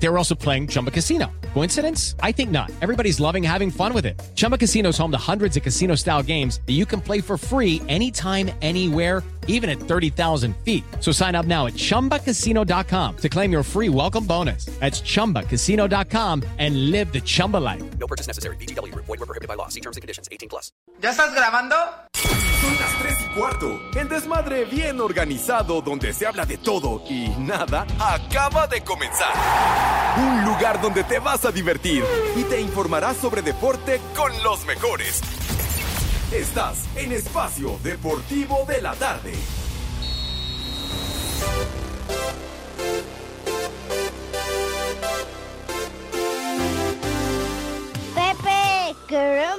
They were also playing Chumba Casino. Coincidence? I think not. Everybody's loving having fun with it. Chumba Casino is home to hundreds of casino style games that you can play for free anytime, anywhere, even at 30,000 feet. So sign up now at chumbacasino.com to claim your free welcome bonus. That's chumbacasino.com and live the Chumba life. No purchase necessary. BGW. Void were prohibited by law. See terms and conditions. 18 plus. ¿Ya estás grabando? Son las 3 y cuarto. El desmadre bien organizado donde se habla de todo y nada acaba de comenzar. Un lugar donde te vas a divertir y te informarás sobre deporte con los mejores. Estás en Espacio Deportivo de la Tarde. Pepe, queremos.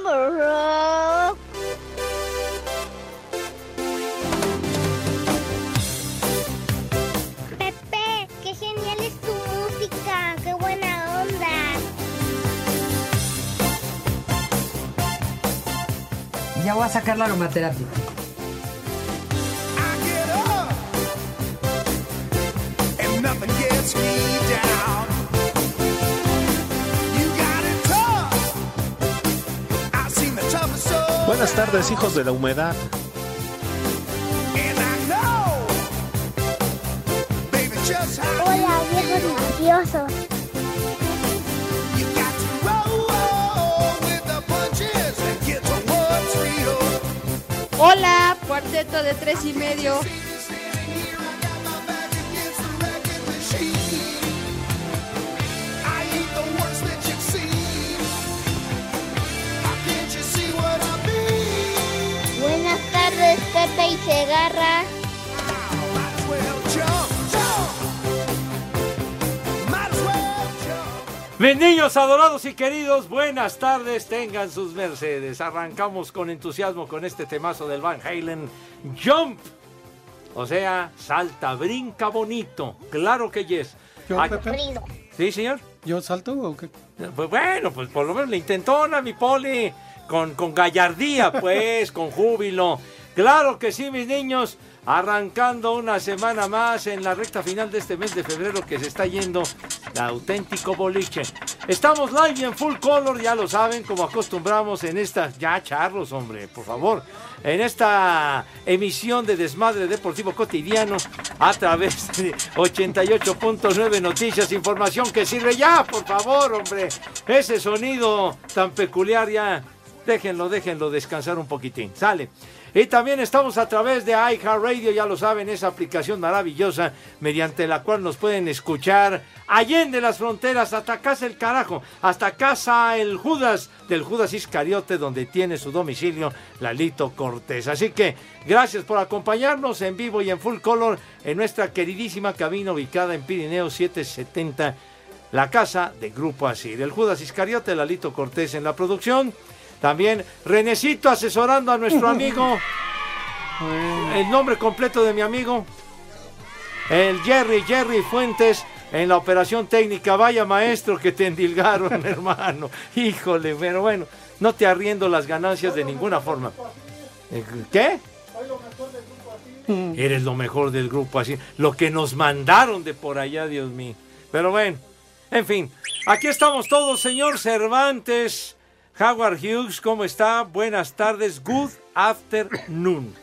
Ya voy a sacar la aromaterapia. Buenas tardes, hijos de la humedad. Hola, viejos mafiosos. Hola, cuarteto de tres y medio. Buenas tardes, Pepe y Segarra. Mis niños adorados y queridos, buenas tardes, tengan sus mercedes. Arrancamos con entusiasmo con este temazo del Van Halen, Jump. O sea, salta, brinca bonito. Claro que yes. Yo, Ay. ¿Sí, señor? ¿Yo salto o qué? Pues bueno, pues por lo menos le intentona mi poli. Con, con gallardía, pues, con júbilo. Claro que sí, mis niños. Arrancando una semana más en la recta final de este mes de febrero que se está yendo la auténtico boliche. Estamos live y en full color, ya lo saben, como acostumbramos en estas. Ya, charlos, hombre, por favor. En esta emisión de Desmadre Deportivo Cotidiano a través de 88.9 Noticias, información que sirve ya, por favor, hombre. Ese sonido tan peculiar ya. Déjenlo, déjenlo descansar un poquitín. Sale. Y también estamos a través de iHeartRadio, ya lo saben, esa aplicación maravillosa mediante la cual nos pueden escuchar allende las fronteras, hasta casa el carajo, hasta casa el Judas del Judas Iscariote, donde tiene su domicilio Lalito Cortés. Así que gracias por acompañarnos en vivo y en full color en nuestra queridísima cabina ubicada en Pirineo 770, la casa de Grupo Asir. El Judas Iscariote, Lalito Cortés en la producción. También Renecito asesorando a nuestro amigo. El nombre completo de mi amigo. El Jerry, Jerry Fuentes en la operación técnica. Vaya maestro que te endilgaron, hermano. Híjole, pero bueno, no te arriendo las ganancias de ninguna forma. Eh, ¿Qué? Eres lo mejor del grupo, así. Lo que nos mandaron de por allá, Dios mío. Pero bueno, en fin. Aquí estamos todos, señor Cervantes. Howard Hughes, ¿cómo está? Buenas tardes. Good afternoon.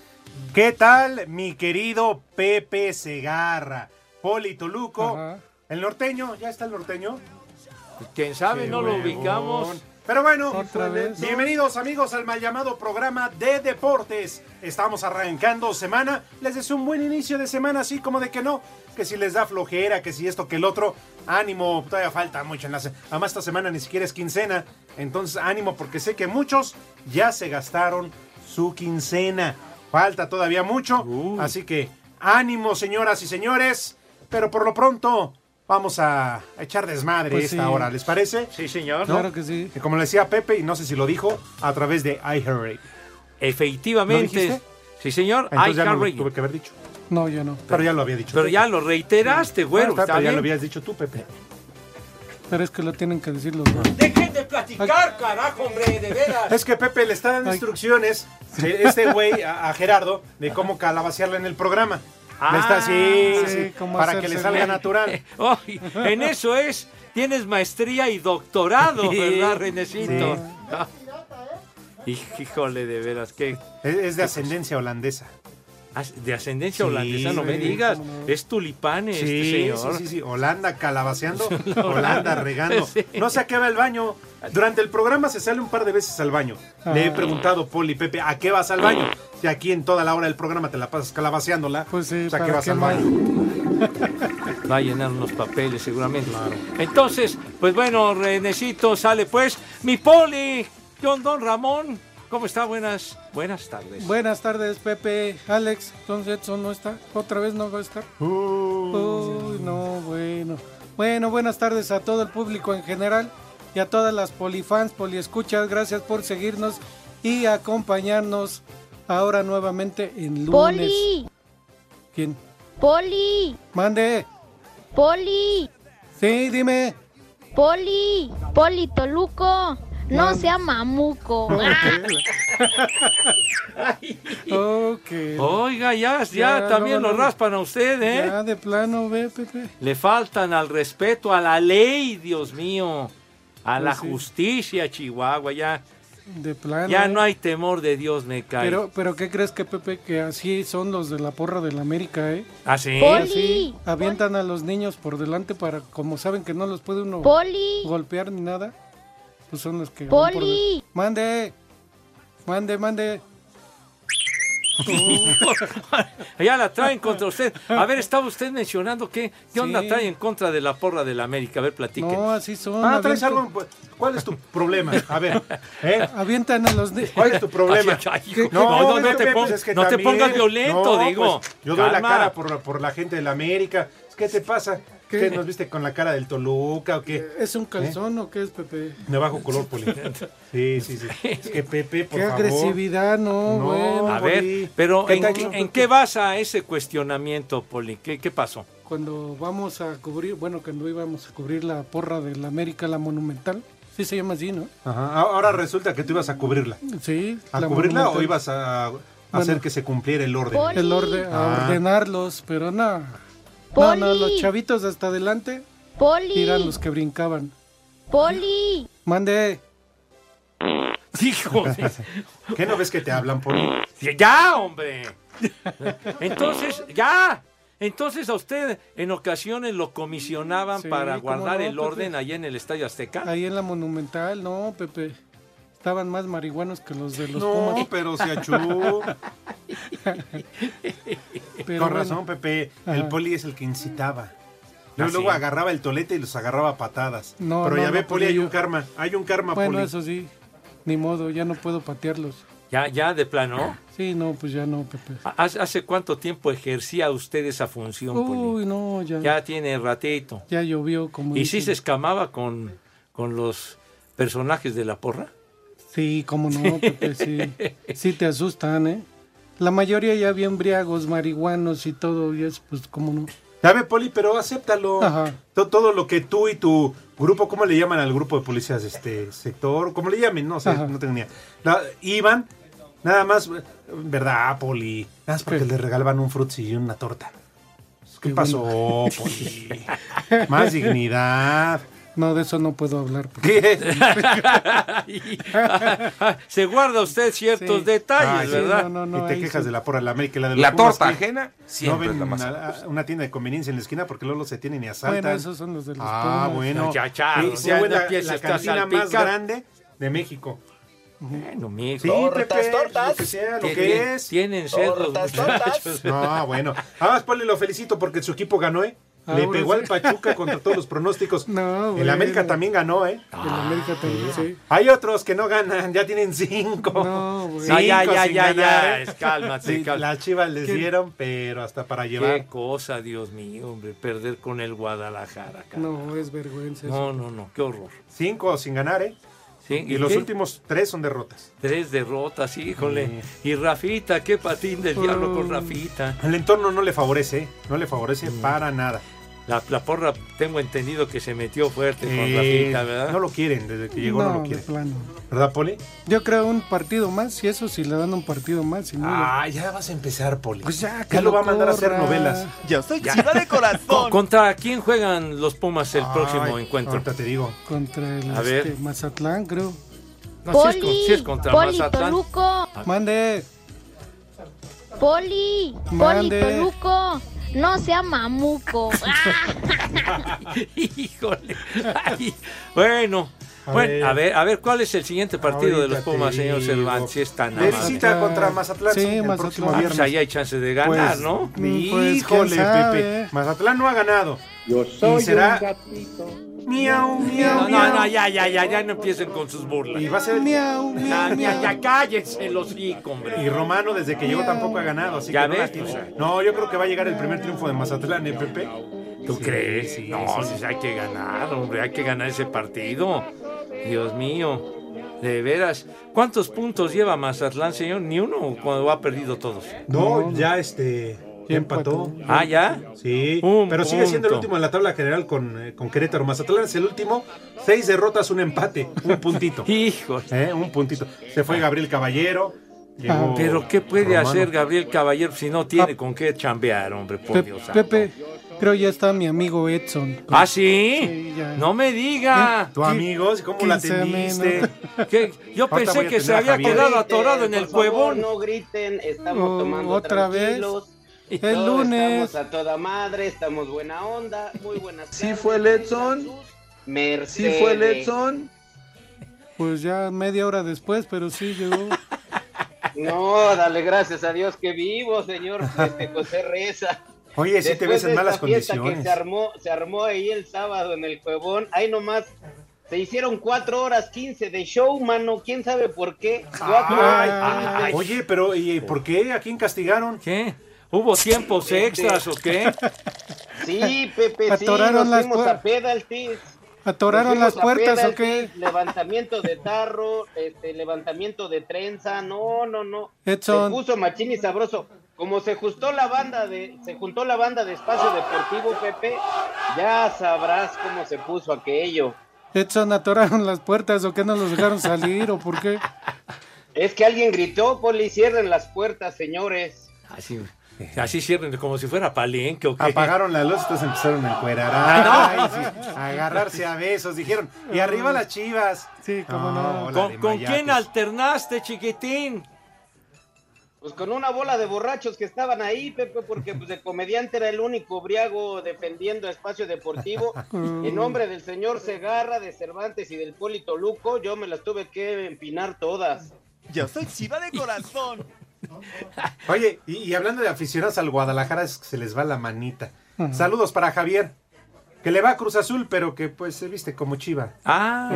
¿Qué tal, mi querido Pepe Segarra? Poli Toluco. Ajá. El norteño, ¿ya está el norteño? Quién sabe, Qué no lo ubicamos. Pero bueno, Otra vez. bienvenidos amigos al mal llamado programa de deportes. Estamos arrancando semana. Les deseo un buen inicio de semana, así como de que no, que si les da flojera, que si esto, que el otro. Ánimo, todavía falta mucho en la se- Además, esta semana ni siquiera es quincena. Entonces, ánimo, porque sé que muchos ya se gastaron su quincena. Falta todavía mucho. Así que, ánimo, señoras y señores. Pero por lo pronto, vamos a echar desmadre Pues esta sí. hora, ¿les parece? Sí, señor. Claro que sí. Que como le decía Pepe, y no sé si lo dijo, a través de iHeartRadio. Efectivamente. Sí, señor. Entonces ya no lo tuve que haber dicho. No, yo no. Pero ya lo había dicho. Pero ya lo reiteraste, Ah, güero. está, está pero ya lo habías dicho tú, Pepe. Pero es que lo tienen que decir los dos. Dejen de platicar, carajo, hombre, de veras. Es que Pepe le está dando Ay. instrucciones, eh, este güey, a, a Gerardo, de cómo calabacearla en el programa. Le está así, sí, para que le salga bien. natural. Ay, en eso es, tienes maestría y doctorado, ¿verdad, Renecito? Sí. Híjole, de veras, que Es, es de ascendencia holandesa. De ascendencia Sí, holandesa, no me digas. no. Es tulipán este Sí, señor. sí, sí, sí. Holanda calabaceando, Holanda regando. No sé a qué va el baño. Durante el programa se sale un par de veces al baño. Le he Ah. preguntado, Poli, Pepe, ¿a qué vas al baño? Si aquí en toda la hora del programa te la pasas calabaceándola, Pues sí, pues, ¿a qué ¿para vas qué al baño? Va a llenar unos papeles seguramente. Entonces, pues bueno, Renecito sale pues. Mi poli, John Don Ramón. ¿Cómo está? Buenas, buenas tardes. Buenas tardes, Pepe. Alex, entonces Edson no está. ¿Otra vez no va a estar? Uy, no, bueno. Bueno, buenas tardes a todo el público en general y a todas las polifans, poliescuchas. Gracias por seguirnos y acompañarnos ahora nuevamente en lunes. Poli, ¿Quién? Poli, Mande. Poli, Sí, dime. Poli, Poli Toluco. No sea mamuco. Ok. Oiga, ya, ya, Ya, también no, lo raspan a usted, ¿eh? Ya de plano, ve, Pepe. Le faltan al respeto a la ley, Dios mío. A la Pues sí. justicia, Chihuahua, ya. De plano. Ya ¿eh? no hay temor de Dios, me cae. Pero, pero ¿qué crees que Pepe? Que así son los de la porra de la América, ¿eh? ¿Ah, sí? Poli. Así avientan a los niños por delante para, como saben que no los puede uno Poli, golpear ni nada, pues son los que... por Poli. de- Mande, mande, mande. ya la traen contra usted. A ver, estaba usted mencionando que, ¿qué onda Sí. trae en contra de la porra de la América? A ver, platique. No, así son. Ah, traes algo. pues, ¿Cuál es tu problema? A ver, ¿eh? Avientan a los niños. ¿Cuál es tu problema? Ay, ay, hijo, No, no, no, no te, pues pon- es que no te pongas violento, No, digo. pues, yo doy la cara por, por la gente de la América. ¿Qué te pasa? ¿Qué? ¿Qué? nos viste con la cara del Toluca o qué? ¿Es un calzón o qué es, Pepe? De bajo color, Poli. Sí, sí, sí. Es que Pepe, por Qué favor. agresividad, no, No. bueno. A ver, Poli. pero ¿Qué ¿en, qué- en qué basa ese cuestionamiento, Poli? ¿Qué, qué pasó? Cuando vamos a cubrir, bueno, cuando íbamos a cubrir la porra de la América, la monumental, sí se llama así, ¿no? Ajá. Ahora resulta que tú ibas a cubrirla. Sí. ¿A la cubrirla o monumental. ibas a hacer Bueno. que se cumpliera el orden? El orden, a Ah. ordenarlos, pero no. No, Poli. no, los chavitos hasta adelante eran los Poli, que brincaban. Poli, Mande, Hijo, ¿Qué no ves que te hablan, Poli? ya, hombre. Entonces, ya. Entonces a usted en ocasiones lo comisionaban Sí, para guardar no, el Pepe. orden allá en el Estadio Azteca. ahí en la monumental, no, Pepe. Estaban más marihuanos que los de los No, Pumas. pero se achú. Pero Con bueno, razón, Pepe. El Ajá. Poli es el que incitaba. Luego, ¿Ah, luego sí? agarraba el tolete y los agarraba a patadas. No, pero no, ya no ve, Poli, hay yo. un karma. Hay un karma, Bueno, Poli. eso sí. Ni modo, ya no puedo patearlos. Ya, ya de plano. Sí, no, pues ya no, Pepe. ¿Hace, hace cuánto tiempo ejercía usted esa función, Poli? Uy, no, ya. Ya tiene ratito. Ya llovió como. ¿Y sí dicen. se escamaba con, con los personajes de la porra? Sí, cómo no, Pepe, sí. Sí te asustan, ¿eh? La mayoría ya bien briagos, marihuanos y todo, y es pues, cómo no. Ya ve, Poli, pero acéptalo. Ajá. To- Todo lo que tú y tu grupo, ¿cómo le llaman al grupo de policías? Este sector, ¿cómo le llamen? No sé, Ajá. no tengo ni idea. La- iban, nada más, ¿verdad, Poli? Nada más porque ¿Qué? le regalaban un frutzi y una torta. ¿Qué Qué pasó, Poli? Más dignidad. No, de eso no puedo hablar. ¿Qué? Se guarda usted ciertos Sí. detalles, Ay, sí, ¿verdad? no, no, y te quejas sí. de la porra de la América y la de los La torta ajena No siempre es la ven más a- sabrosa. a una tienda de conveniencia en la esquina porque luego se tienen y asaltan. Bueno, esos son los de los Ah, Pumas. bueno. Ya, ya güey, no la, empieces la cantina más grande de México. Bueno, mijo. Sí, Pepe, lo que sea, lo que es. Tienen sed los muchachos. No, bueno. Además, Poli, lo felicito porque su equipo ganó, ¿eh? Le Ahora pegó sí. al Pachuca contra todos los pronósticos. No, El bueno. América también ganó, ¿eh? El América también, sí. Hay otros que no ganan, ya tienen cinco. No, güey. Ya, ya, Cinco ya, sin ya, ganar, ya. es- Cálmate, Sí, cálmate. las chivas les dieron, pero hasta para llevar. Qué cosa, Dios mío, hombre, perder con el Guadalajara. cara. No, es vergüenza. No, eso. no, no, qué horror. Cinco sin ganar, ¿eh? Sí, Y los qué? últimos tres son derrotas. Tres derrotas, híjole. Y Rafita, qué patín del diablo con Oh. Rafita. El entorno no le favorece, ¿eh? no le favorece para nada. La, la porra, tengo entendido que se metió fuerte con Eh, Rafita, ¿verdad? no lo quieren, desde que llegó no, No, lo de quieren. plano. ¿Verdad, Poli? Yo creo un partido más, y eso si le dan un partido más. Si no, Ah, ya vas a empezar, Poli. Pues ya, que ya lo lo va a mandar a hacer novelas. Yo soy Ya. chiva de Co- corazón. ¿Contra quién juegan los Pumas el próximo encuentro? Ahorita te digo. contra el A ver. este, Mazatlán, creo. No, si es, con- Poli, si es contra Poli, Mazatlán. Toluco, Mande. Poli, Poli, Mande. Toluco, no sea mamuco. Híjole. Ay, bueno, A bueno, ver. a ver, a ver, ¿cuál es el siguiente partido de los Pumas, señor. Cervantes? Si es tan De visita contra Mazatlán Sí, el Mazatlán. próximo Ah, pues viernes. ahí hay chance de ganar, Pues, ¿no? Pues, Híjole. Pepe. Mazatlán no ha ganado. Yo soy será- Miau, miau, No, no, no, ya, ya, ya, ya no empiecen con sus burlas. Y va a ser Miau, Ya, miau, ya, ya, cállense los hijos, hombre. Y Romano desde que llegó tampoco ha ganado, así Ya que no, la tiene. no, yo creo que va a llegar el primer triunfo de Mazatlán, ¿eh, Pepe? ¿Tú Sí, crees? sí, no, sí. hay que ganar, hombre, hay que ganar ese partido. Dios mío, de veras. ¿Cuántos puntos lleva Mazatlán, señor? Ni uno cuando ha perdido todos. No, ya este ya empató. Ah, ¿ya? Sí, Un pero sigue siendo el punto. último en la tabla general con, eh, con Querétaro. Mazatlán es el último, seis derrotas, un empate, un puntito. Híjole. Eh, un puntito. Se fue Gabriel Caballero. llegó Ah, Pero ¿qué puede Romano. hacer Gabriel Caballero si no tiene con qué chambear, hombre? Por Pe- Dios santo. Pepe, creo ya está mi amigo Edson. ¿Ah, sí? Sí, ya. No me diga. Tu amigo, ¿cómo la 15 atendiste? menos. Que yo Ahorita voy pensé a que se a había Javier. quedado atorado en el Por favor, cuevón. No griten, estamos Oh, tomando otra vez. tranquilos. El Todos lunes. Estamos a toda madre, estamos buena onda, muy buenas ¿Sí tardes, fue el Edson? Jesús. Mercedes. ¿Sí fue el Edson? Pues ya media hora después, pero sí llegó. No, dale gracias a Dios que vivo, señor este, José Reza. Oye, sí te ves en malas condiciones. Que se armó, se armó ahí el sábado en el Cuevón. Ahí nomás se hicieron cuatro horas 15 de show, mano. ¿Quién sabe por qué? Ay, horas ay, oye, pero ¿y por qué? ¿A quién castigaron? ¿Qué? ¿Hubo tiempos extras o qué? Sí, Pepe, sí, Atoraron nos las fuimos puer- a penalties. ¿Atoraron las puertas o qué? Levantamiento de tarro, este, levantamiento de trenza, no, no, no. Edson. Se puso machín y sabroso. Como se juntó la banda de, se juntó la banda de espacio deportivo, Pepe, ya sabrás cómo se puso aquello. Edson, ¿atoraron las puertas o qué no los dejaron salir o por qué? Es que alguien gritó, Poli, cierren las puertas, señores. Así, así cierren como si fuera palenque o qué. Apagaron la luz, entonces empezaron a encuerar. Ah, Ay, sí, a agarrarse a besos, dijeron. Y arriba las chivas. Sí, cómo no. ¿Con, quién alternaste, chiquitín? Pues con una bola de borrachos que estaban ahí, Pepe, porque pues el comediante era el único briago defendiendo espacio deportivo. En nombre del señor Segarra, de Cervantes y del Polito Luco, yo me las tuve que empinar todas. Yo soy chiva de corazón. Oye, y, y hablando de aficionados al Guadalajara, es que se les va la manita. Saludos para Javier, que le va a Cruz Azul, pero que pues se viste como chiva. Ah.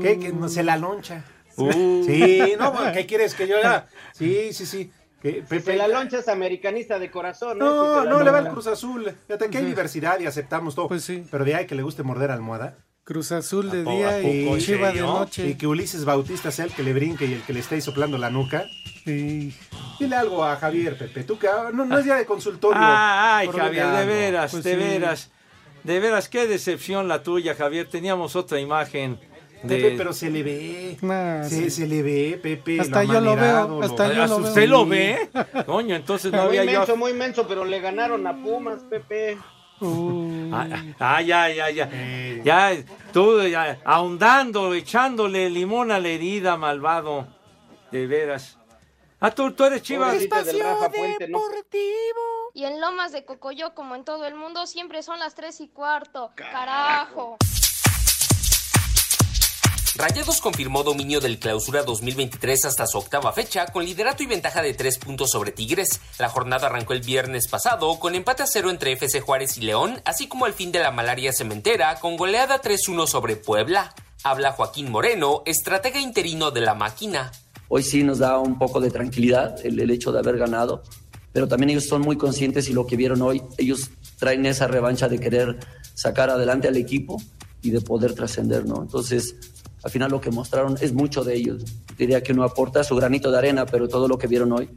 Que no se la loncha. Uh. Sí, no, bueno, ¿qué quieres que yo haga? Sí, sí, sí. Que Pepe- Se la loncha es americanista de corazón, ¿no? No, no, le va al Cruz Azul. Fíjate que hay diversidad y aceptamos todo. Pues sí. Pero de ahí que le guste morder almohada. Cruz Azul de ¿A po- día a y poco, en Chiva de noche. Y que Ulises Bautista sea el que le brinque y el que le esté soplando la nuca. Sí. Dile algo a Javier, Pepe. Tú que no, no es día de consultorio. Ah, ay, Javier, de veras, Pues de sí. veras. De veras, qué decepción la tuya, Javier. Teníamos otra imagen de... Pepe, pero se le ve. Nah, se, sí. se le ve, Pepe. Hasta yo lo veo, hasta yo ¿Ah, lo ¿Usted veo. lo ve? Coño, entonces no Muy había yo... menso, muy menso, pero le ganaron a Pumas, Pepe. Uh, Ah, ah, ya, ya, ya. Eh. Ya, tú ya, ahondando, echándole limón a la herida, malvado. De veras. Ah, tú, tú eres Chivas. Puente, ¿no? Y en Lomas de Cocoyo, como en todo el mundo, siempre son las 3 y cuarto. Carajo. Rayados confirmó dominio del clausura 2023 hasta su octava fecha, con liderato y ventaja de tres puntos sobre Tigres. La jornada arrancó el viernes pasado con empate a cero entre FC Juárez y León, así como el fin de la malaria cementera con goleada 3-1 sobre Puebla. Habla Joaquín Moreno, estratega interino de la máquina. Hoy sí nos da un poco de tranquilidad el, el hecho de haber ganado, pero también ellos son muy conscientes y lo que vieron hoy, ellos traen esa revancha de querer sacar adelante al equipo y de poder trascender, ¿no? Entonces, al final lo que mostraron es mucho de ellos. Diría que uno aporta su granito de arena, pero todo lo que vieron hoy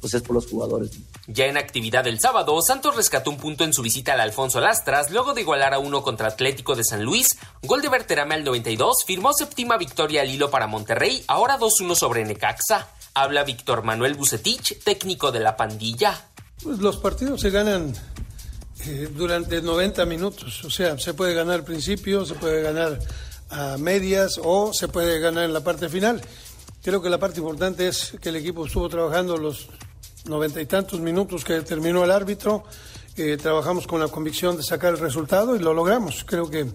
pues es por los jugadores. Ya en actividad el sábado, Santos rescató un punto en su visita al Alfonso Lastras, luego de igualar a uno contra Atlético de San Luis. Gol de Berterame al 92, firmó séptima victoria al hilo para Monterrey, ahora 2-1 sobre Necaxa. Habla Víctor Manuel Bucetich, técnico de la pandilla. Pues los partidos se ganan eh, durante 90 minutos, o sea, se puede ganar al principio, se puede ganar a medias o se puede ganar en la parte final. Creo que la parte importante es que el equipo estuvo trabajando los noventa y tantos minutos que terminó el árbitro. Trabajamos con la convicción de sacar el resultado y lo logramos. Creo que,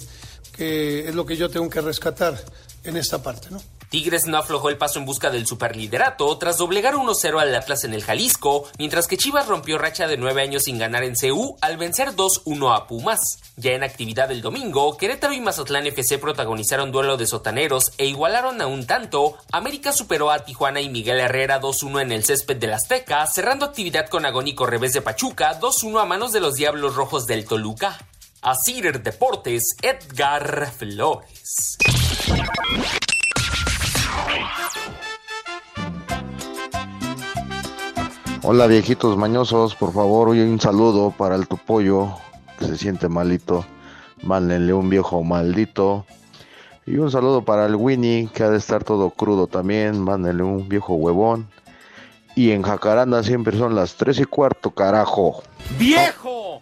que es lo que yo tengo que rescatar en esta parte, ¿no? Tigres no aflojó el paso en busca del superliderato tras doblegar 1-0 al Atlas en el Jalisco, mientras que Chivas rompió racha de nueve años sin ganar en CU al vencer 2-1 a Pumas. Ya en actividad el domingo, Querétaro y Mazatlán FC protagonizaron duelo de sotaneros e igualaron a un tanto. América superó a Tijuana y Miguel Herrera 2-1 en el césped del Azteca, cerrando actividad con agónico revés de Pachuca 2-1 a manos de los Diablos Rojos del Toluca. A Deportes, Edgar Flores. Hola viejitos mañosos, por favor, hoy un saludo para el Tupollo, que se siente malito. Mándenle un viejo maldito. Y un saludo para el Winnie, que ha de estar todo crudo también. Mándenle un viejo huevón. Y en Jacaranda siempre son las tres y cuarto, carajo. ¡Viejo!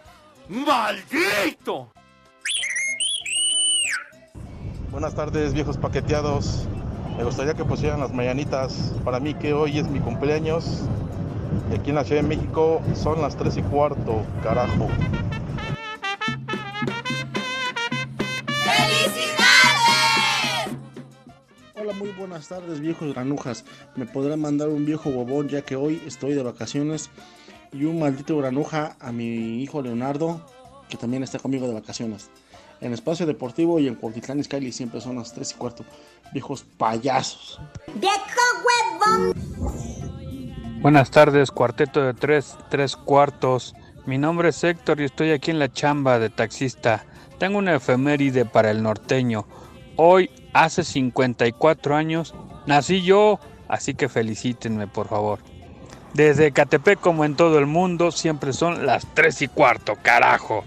¡Maldito! Buenas tardes, viejos paqueteados. Me gustaría que pusieran las mañanitas. Para mí que hoy es mi cumpleaños. Y aquí en la Ciudad de México son las 3 y cuarto, carajo. Hola, muy buenas tardes, viejos granujas. Me podrán mandar un viejo bobón ya que hoy estoy de vacaciones. Y un maldito granuja a mi hijo Leonardo, que también está conmigo de vacaciones. En Espacio Deportivo y en Cuautitlán Skyly siempre son las 3 y cuarto. Viejos payasos. ¡Viejo huevón! Buenas tardes, cuarteto de tres, tres cuartos. Mi nombre es Héctor y estoy aquí en la chamba de taxista. Tengo una efeméride para el norteño. Hoy, hace 54 años, nací yo, así que felicítenme, por favor. Desde Catepec, como en todo el mundo, siempre son las 3 y cuarto, carajo.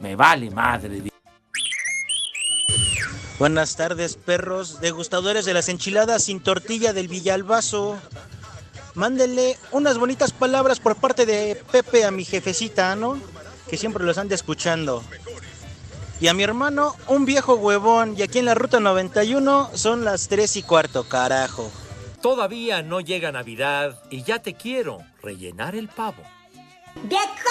Me vale madre. Buenas tardes, perros, degustadores de las enchiladas sin tortilla del Villalbazo. Mándenle unas bonitas palabras por parte de Pepe a mi jefecita, ¿no? Que siempre los anda escuchando. Y a mi hermano, un viejo huevón. Y aquí en la ruta 91 son las 3 y cuarto, carajo. Todavía no llega Navidad y ya te quiero rellenar el pavo. ¡Viejo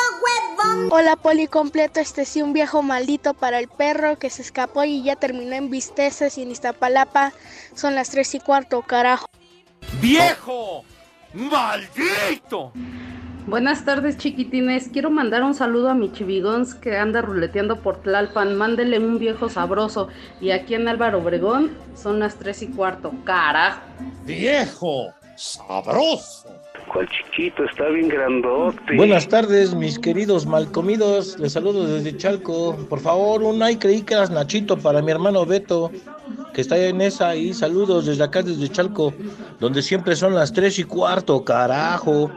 huevón! Hola, Poli completo. Este sí, un viejo maldito para el perro que se escapó y ya terminó en Visteces y en Iztapalapa. Son las 3 y cuarto, carajo. ¡Viejo! ¡Maldito! Buenas tardes, chiquitines. Quiero mandar un saludo a mi chivigons que anda ruleteando por Tlalpan. Mándele un viejo sabroso. Y aquí en Álvaro Obregón son las 3 y cuarto. ¡Carajo! ¡Viejo! ¡Sabroso! ¿Cuál chiquito? Está bien grandote. Buenas tardes, mis queridos malcomidos. Les saludo desde Chalco. Por favor, un ay creí que eras Nachito para mi hermano Beto, que está en esa. Y saludos desde acá, desde Chalco, donde siempre son las 3 y cuarto, carajo.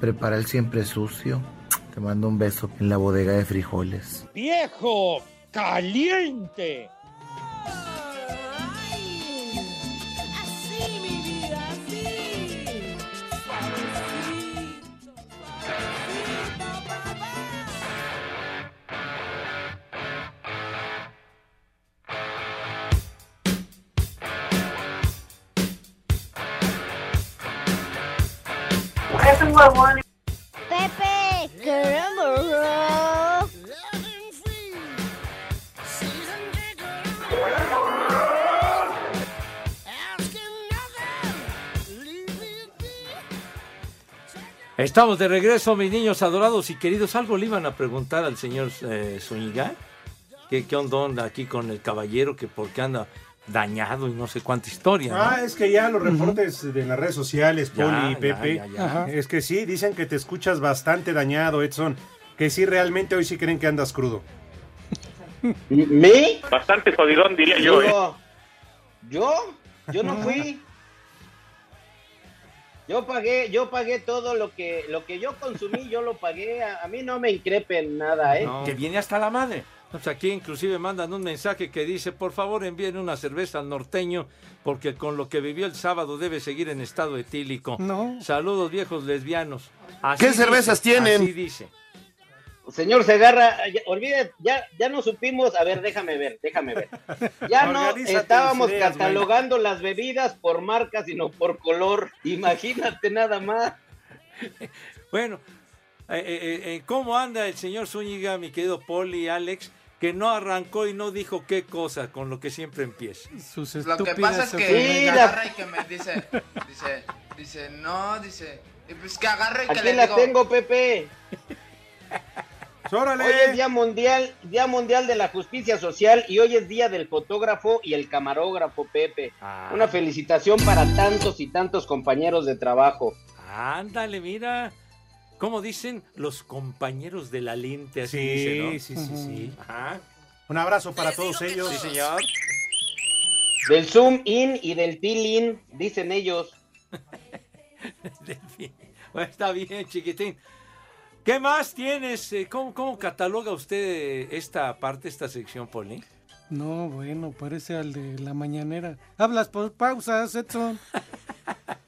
Prepara el siempre sucio. Te mando un beso en la bodega de frijoles. ¡Viejo! ¡Caliente! Pepe, caramba. Estamos de regreso, mis niños adorados y queridos. Algo le iban a preguntar al señor eh, Zúñiga. ¿Qué, ¿Qué onda aquí con el caballero? Que por qué anda dañado y no sé cuánta historia. ¿no? Ah, es que ya los reportes de las redes sociales, Ya, Poli y Pepe, ya, ya. Ajá. es que sí, dicen que te escuchas bastante dañado, Edson. Que sí, realmente hoy sí creen que andas crudo. ¿Me? Bastante jodidón, diría yo, ¿eh? ¿Yo? ¿Yo? Yo no fui. Yo pagué, yo pagué todo lo que lo que yo consumí, yo lo pagué. A, a mí no me increpen nada, ¿eh? Que viene hasta la madre. Pues aquí inclusive mandan un mensaje que dice, por favor envíen una cerveza al norteño, porque con lo que vivió el sábado debe seguir en estado etílico. No. Saludos viejos lesbianos. ¿Qué cervezas tienen? Así dice. Señor Segarra, ya, olvide, ya, ya no supimos, a ver, déjame ver, déjame ver. Ya no estábamos ideas, catalogando las bebidas por marca, sino por color. Imagínate nada más. Bueno, eh, eh, eh, ¿cómo anda el señor Zúñiga, mi querido Poli, Alex? Que no arrancó y no dijo qué cosa con lo que siempre empieza. Sus Lo que pasa es que me agarra y que me dice, dice, dice, no, dice, y pues que agarre y que Aquí le la digo, tengo, Pepe. ¡Órale! Hoy es Día Mundial, Día Mundial de la Justicia Social y hoy es Día del Fotógrafo y el Camarógrafo, Pepe. Ah. Una felicitación para tantos y tantos compañeros de trabajo. Ándale, mira. ¿Cómo dicen los compañeros de la lente? Así Sí, dice, ¿no? sí, sí, sí. Ajá. Un abrazo para todos ellos. Sí, señor. Del Zoom In y del Til-In, dicen ellos. Bueno, está bien, chiquitín. ¿Qué más tienes? Eh, ¿Cómo, cómo cataloga usted esta parte, esta sección, Poli? No, bueno, parece al de la mañanera. Hablas por pausas, Edson.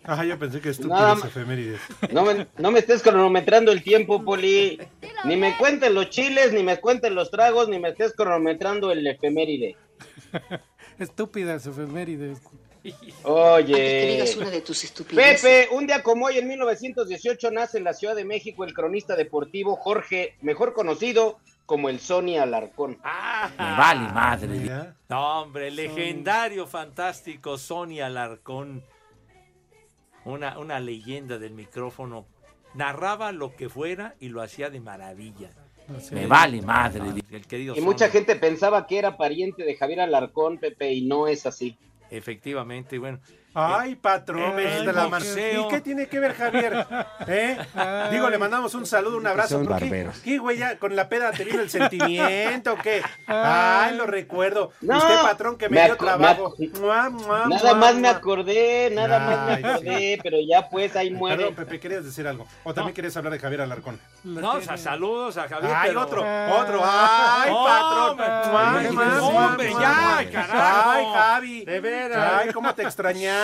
Ah, yo pensé que estúpidas más. efemérides. No me, no me estés cronometrando el tiempo, Poli. Ni me cuentes los chiles, ni me cuentes los tragos, ni me estés cronometrando el efeméride. Estúpidas efemérides. Oye. que digas una de tus estupideces. Pepe, un día como hoy, en 1918, nace en la Ciudad de México el cronista deportivo Jorge, mejor conocido como el Sony Alarcón. Me vale madre. No, hombre, legendario, fantástico, Sony Alarcón. Una, una leyenda del micrófono. Narraba lo que fuera y lo hacía de maravilla. Me vale madre. El querido Y mucha Sony. gente pensaba que era pariente de Javier Alarcón, Pepe, y no es así. Efectivamente, bueno. Ay, patrón, me diste la mano. boxeo. ¿Y qué tiene que ver Javier? ¿Eh? Ay. Digo, le mandamos un saludo, un abrazo. Son ¿Por qué, barberos. ¿Qué, güey? Ya con la peda te vino el sentimiento o qué? Ay, lo recuerdo. No, Usted, patrón, que me, me dio trabajo. me Mua, mua, Nada mua, más me acordé, nada más Ay, me acordé, pero ya pues ahí muere. Perdón, Pepe, querías decir algo. O también querías hablar de Javier Alarcón. No, o sea, saludos a Javier. Ay, pero- otro, otro. Ay, patrón. Hombre, Mua, mua, mua, hombre, mua, ya, mua. carajo. Ay, Javi. De veras. Ay, cómo te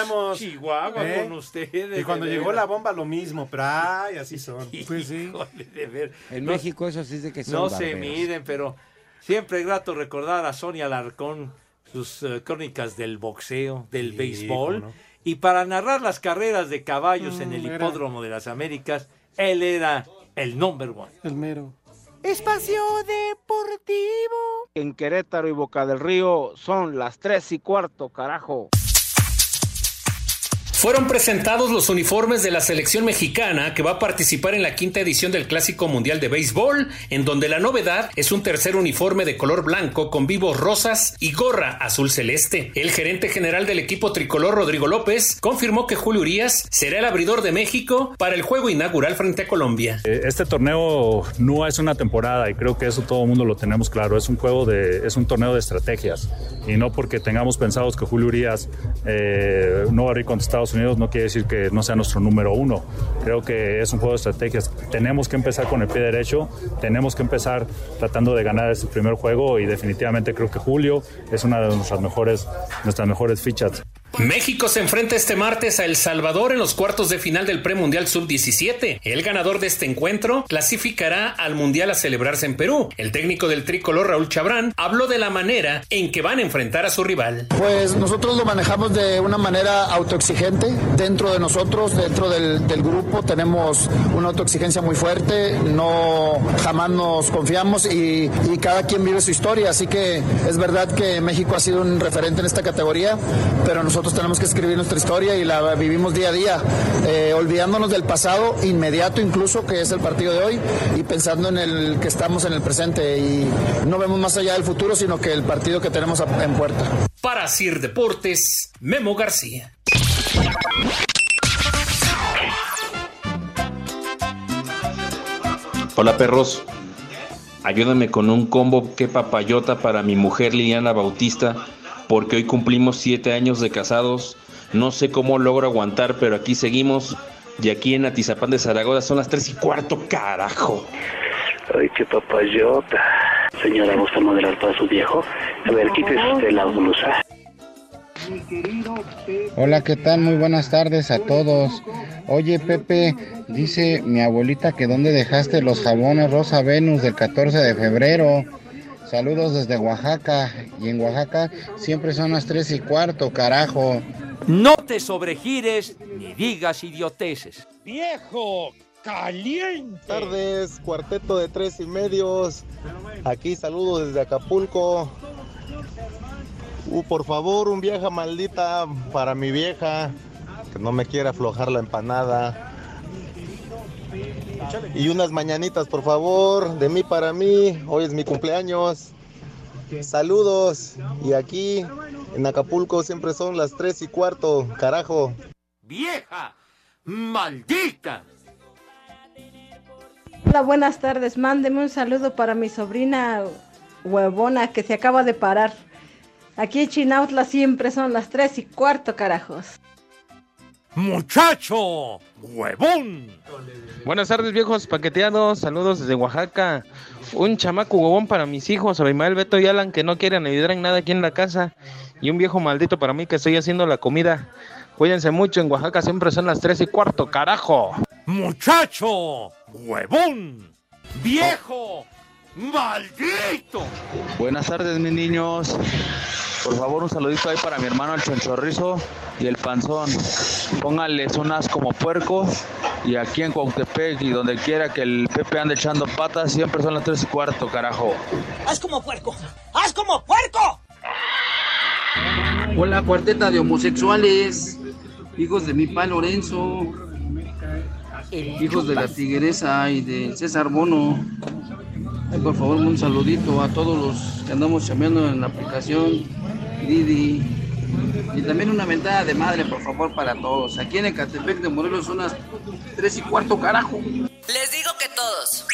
extrañamos. Chihuahua ¿Eh? con ustedes. Y cuando llegó la bomba, lo mismo. Pero ay, así son. Pues sí. Híjole, de ver. En No- México eso sí es de que son No se barberos. miden, pero siempre es grato recordar a Sonia Alarcón, sus eh, crónicas del boxeo, del Sí, béisbol. no. Y para narrar las carreras de caballos en Mm, el era- hipódromo de las Américas, él era el number one. El mero. Espacio Deportivo. En Querétaro y Boca del Río son las tres y cuarto, carajo. Fueron presentados los uniformes de la selección mexicana que va a participar en la quinta edición del Clásico Mundial de Béisbol, en donde la novedad es un tercer uniforme de color blanco con vivos rosas y gorra azul celeste. El gerente general del equipo tricolor, Rodrigo López, confirmó que Julio Urias será el abridor de México para el juego inaugural frente a Colombia. Eh, Este torneo no es una temporada y creo que eso todo el mundo lo tenemos claro. Es un juego de, es un torneo de estrategias y no porque tengamos pensados que Julio Urias eh, no va a ir contra Unidos no quiere decir que no sea nuestro número uno. Creo que es un juego de estrategias. Tenemos que empezar con el pie derecho, tenemos que empezar tratando de ganar este primer juego y definitivamente creo que Julio es una de nuestras mejores, nuestras mejores fichas. México se enfrenta este martes a El Salvador en los cuartos de final del premundial sub-17. El ganador de este encuentro clasificará al mundial a celebrarse en Perú. El técnico del tricolor Raúl Chabrán habló de la manera en que van a enfrentar a su rival. Pues nosotros lo manejamos de una manera autoexigente. Dentro de nosotros, dentro del, grupo, tenemos una autoexigencia muy fuerte. No jamás nos confiamos y, y cada quien vive su historia. Así que es verdad que México ha sido un referente en esta categoría, pero nosotros tenemos que escribir nuestra historia y la vivimos día a día, eh, olvidándonos del pasado inmediato incluso, que es el partido de hoy, y pensando en el que estamos en el presente. Y no vemos más allá del futuro, sino que el partido que tenemos en puerta. Para Sir Deportes, Memo García. Hola perros, ayúdame con un combo que papayota para mi mujer Liliana Bautista, porque hoy cumplimos siete años de casados. No sé cómo logro aguantar, pero aquí seguimos. Y aquí en Atizapán de Zaragoza son las tres y cuarto, carajo. Ay, qué papayota. Señora, ¿gusta modelar para su viejo? A ver, quítese usted la blusa. Hola, ¿qué tal? Muy buenas tardes a todos. Oye, Pepe, dice mi abuelita que dónde dejaste los jabones Rosa Venus del 14 de febrero. Saludos desde Oaxaca. Y en Oaxaca siempre son las 3 y cuarto, carajo. No te sobregires ni digas idioteces. ¡Viejo! ¡Caliente! tardes, cuarteto de tres y medios. Aquí saludos desde Acapulco. Uh, por favor, un vieja maldita para mi vieja, que no me quiere aflojar la empanada. Y unas mañanitas, por favor, de mí para mí. Hoy es mi cumpleaños. Saludos. Y aquí en Acapulco siempre son las tres y cuarto, carajo. ¡Vieja! ¡Maldita! Hola, buenas tardes. Mándeme un saludo para mi sobrina huevona que se acaba de parar. Aquí en Chinautla siempre son las tres y cuarto, carajos. ¡Muchacho! ¡Huevón! Buenas tardes, viejos paqueteados. Saludos desde Oaxaca. Un chamaco huevón para mis hijos, Abimael, Beto y Alan, que no quieren ayudar en nada aquí en la casa. Y un viejo maldito para mí que estoy haciendo la comida. Cuídense mucho, en Oaxaca siempre son las tres y cuarto, carajo. ¡Muchacho! ¡Huevón! ¡Viejo! ¡Maldito! Buenas tardes, mis niños. Por favor, un saludito ahí para mi hermano el chonchorrizo y el panzón. Pónganles unas como puerco. Y aquí en Cuautepec y donde quiera que el Pepe ande echando patas, siempre son las tres y cuarto, carajo. ¡Haz como puerco! ¡Haz como puerco! Hola, cuarteta de homosexuales, hijos de mi pa Lorenzo, hijos de la tigresa y de César Bono. Por favor, un saludito a todos los que andamos chambeando en la aplicación Didi. Y también una ventada de madre, por favor, para todos. Aquí en Ecatepec de Morelos son las 3 y cuarto, carajo. Les digo que todos.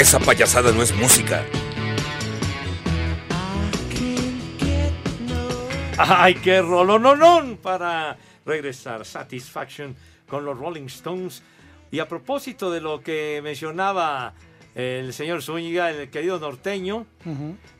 Esa payasada no es música. ¡Ay, qué rolononón! Para regresar, Satisfaction con los Rolling Stones. Y a propósito de lo que mencionaba el señor Zúñiga, el querido norteño,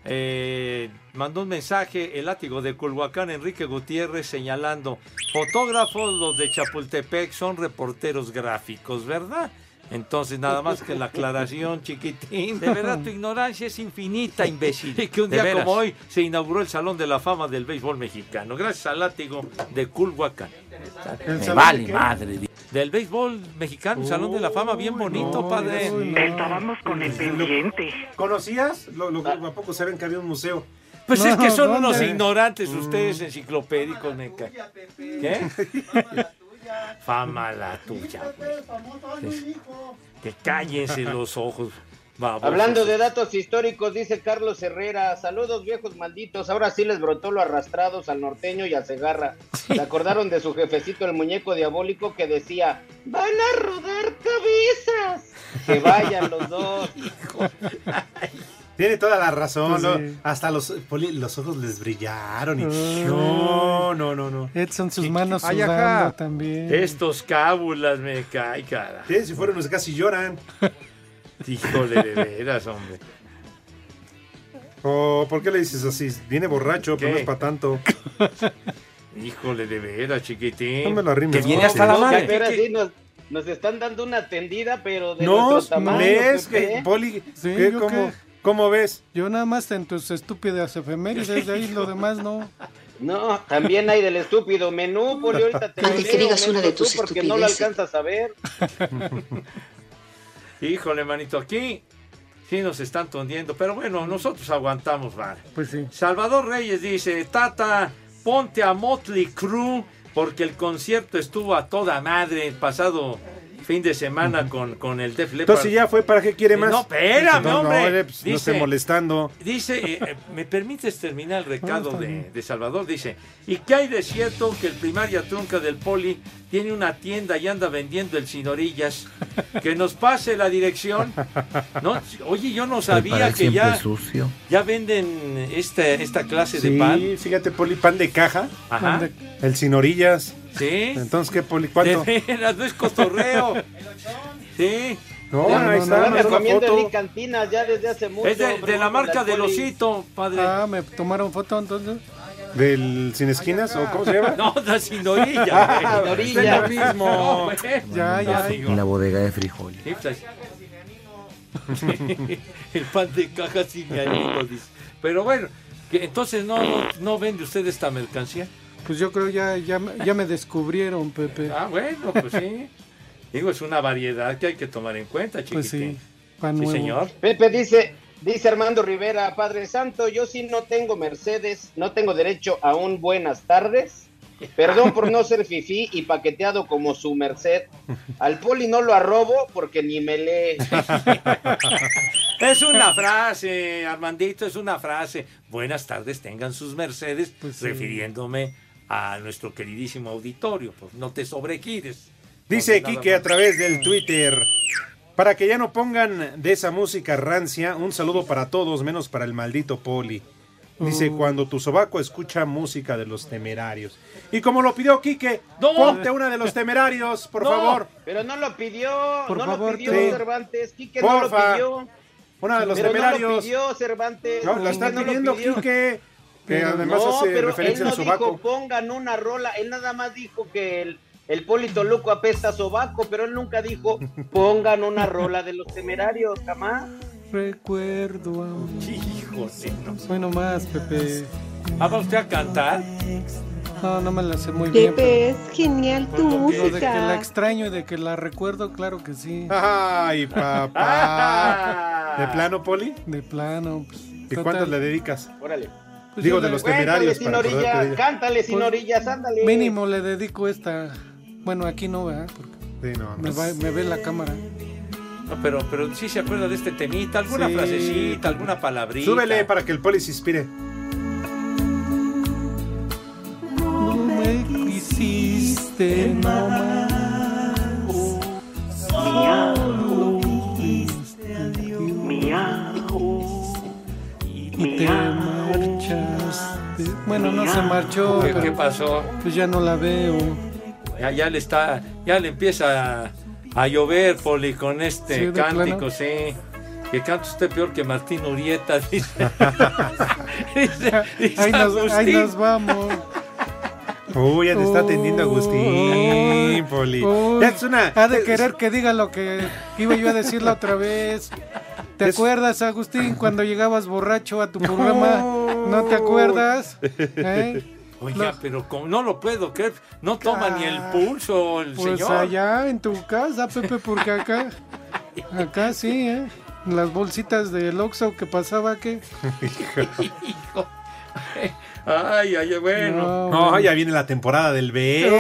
eh, mandó un mensaje el látigo de Culhuacán, Enrique Gutiérrez, señalando, fotógrafos los de Chapultepec son reporteros gráficos, ¿verdad? Entonces, nada más que la aclaración, chiquitín. De verdad, tu ignorancia es infinita, imbécil. Y que un día como hoy se inauguró el Salón de la Fama del Béisbol Mexicano, gracias al látigo de Culhuacán. ¿El Me vale qué? madre. Del Béisbol Mexicano, un Salón de la Fama bien bonito, padre. Estábamos con el pendiente. ¿Conocías? Lo, lo- ¿A poco saben que había un museo? Pues es que son ¿dónde? unos ignorantes ustedes, enciclopédicos, me ca- ¿Qué? Fama la tuya, güey. Que cállense los ojos. babosos. Hablando de datos históricos, dice Carlos Herrera, saludos viejos malditos, ahora sí les brotó lo arrastrados al norteño y a Segarra. Se acordaron de su jefecito el muñeco diabólico que decía, van a rodar cabezas. Que vayan los dos. Tiene toda la razón, Pues ¿no? sí. Hasta los, poli- los ojos les brillaron y... Ay. No, no, no, no. Edson, sus manos Ay, sudando ajá. también. Estos cábulas me caen, cara. Sí, si fueron los que casi lloran. Híjole, de veras, hombre. ¿O por qué le dices así? Viene borracho, pero no es para tanto. Híjole, de veras, chiquitín. No me lo arrimes, Que viene no, hasta la madre. Pero así nos, nos están dando una tendida, pero de No, nuestro tamaño. ¿lees? Pepe. que Poli, Sí, ¿qué? ¿yo ¿Cómo, qué? ¿Cómo ves? Yo nada más en tus estúpidas efemérides, de ahí lo demás no. No, también hay del estúpido menú, Poli, ahorita te lo Ay, que digas una de tus porque no lo alcanzas a ver. Híjole, manito, aquí sí nos están tundiendo, pero bueno, nosotros aguantamos, vale. Pues sí. Salvador Reyes dice, Tata, ponte a Motley Crue porque el concierto estuvo a toda madre el pasado fin de semana con, con el Def Leppard. Entonces ya fue, ¿para qué quiere más? No, espérame, No, no, hombre. pues, no esté molestando. Dice, eh, eh, ¿me permites terminar el recado de, de Salvador? Dice, ¿y qué hay de cierto que el primaria trunca del Poli tiene una tienda y anda vendiendo el sin orillas? Que nos pase la dirección. No, oye, yo no sabía que ya, ya venden esta, esta clase de Sí, pan. fíjate, Poli, pan de caja. Ajá. Pan de- El sin orillas. Sí. Entonces, ¿qué, Poli? ¿Cuánto? De veras, no es cotorreo. Sí. No, Ya, ahí no, está, no, mandó la recomiendo foto. en cantinas ya desde hace mucho. Es de, de la marca del osito, padre. Ah, ¿me tomaron foto entonces? ¿Del sin esquinas o cómo se llama? No, de sin orilla. Ah, sin orilla. Es lo mismo. No, güey. Ya, ya. No, digo. En la bodega de frijoles. Pues, el pan de caja sin dice. Pero bueno, que entonces no, no, no vende usted esta mercancía. Pues yo creo ya, ya, me- ya me descubrieron, Pepe. Ah, bueno, pues sí. Digo, es una variedad que hay que tomar en cuenta, chiquitín. Pues sí, pan Sí, nuevo. señor. Pepe dice, dice Armando Rivera, Padre Santo, yo sí no tengo Mercedes, no tengo derecho a un buenas tardes. Perdón por no ser fifí y paqueteado como su merced. Al poli no lo arrobo porque ni me lee. Es una frase, Armandito, es una frase. Buenas tardes, tengan sus Mercedes, Pues sí. refiriéndome a nuestro queridísimo auditorio. Pues no te sobregires. Dice Quique a través del Twitter. Para que ya no pongan de esa música rancia, un saludo para todos, menos para el maldito Poli. Dice, Oh. cuando tu sobaco escucha música de los temerarios. Y como lo pidió Quique, No. ponte una de los temerarios, por No, favor. Pero no lo pidió, Por no favor, lo pidió sí. Cervantes. Quique no lo Porfa. pidió. Una de los pero no lo temerarios. pidió Cervantes. No, lo pidiendo pidió. Quique, que Pero además no, hace pero referencia él no al dijo pongan una rola, él nada más dijo que el, el Polito Luco apesta a sobaco, pero él nunca dijo pongan una rola de los temerarios, jamás. Recuerdo a... Híjole, no. Bueno, más, Pepe. ¿Ah, va usted a cantar? No, no me la sé muy bien. Pepe, es genial tu pero- pero de que la música. extraño y de que la recuerdo, claro que sí. Ay, papá. ¿De plano, Poli? De plano. pues, ¿Y total. cuántas le dedicas? Órale. Pues Digo, de los Cuéntale temerarios. sin de orillas, ella. cántale sin Pues, orillas, ándale. Mínimo le dedico esta. Bueno, aquí no, ¿verdad? Porque Sí, no, me, no. va- me ve la cámara. No, pero, pero sí se acuerda de este temita, alguna Sí. frasecita, alguna palabrita. Súbele para que el Poli se inspire. No me quisiste dijiste adiós. Y te marchaste. Bueno, no se marchó. ¿Qué, pero qué pasó? Pues ya no la veo. Ya, ya le está, ya le empieza a, a llover, Poli, con este Sí, cántico, plano. sí. Que canta usted peor que Martín Urieta, dice. dice, dice Ahí nos, ahí Agustín. nos vamos. Uy, ya te está atendiendo Agustín, Poli. Uy, Ya es una. Ha de querer que diga lo que iba yo a decir la otra vez. ¿Te Es- acuerdas, Agustín, cuando llegabas borracho a tu programa? ¿No te acuerdas? ¿Eh? Oiga, pero como no lo puedo creer, no toma ni el pulso el Pues señor. allá en tu casa, Pepe, porque acá, acá sí, ¿eh? Las bolsitas del Oxxo que pasaba, ¿qué? Hijo. Ay, ay, bueno. No, ya viene la temporada del BASE.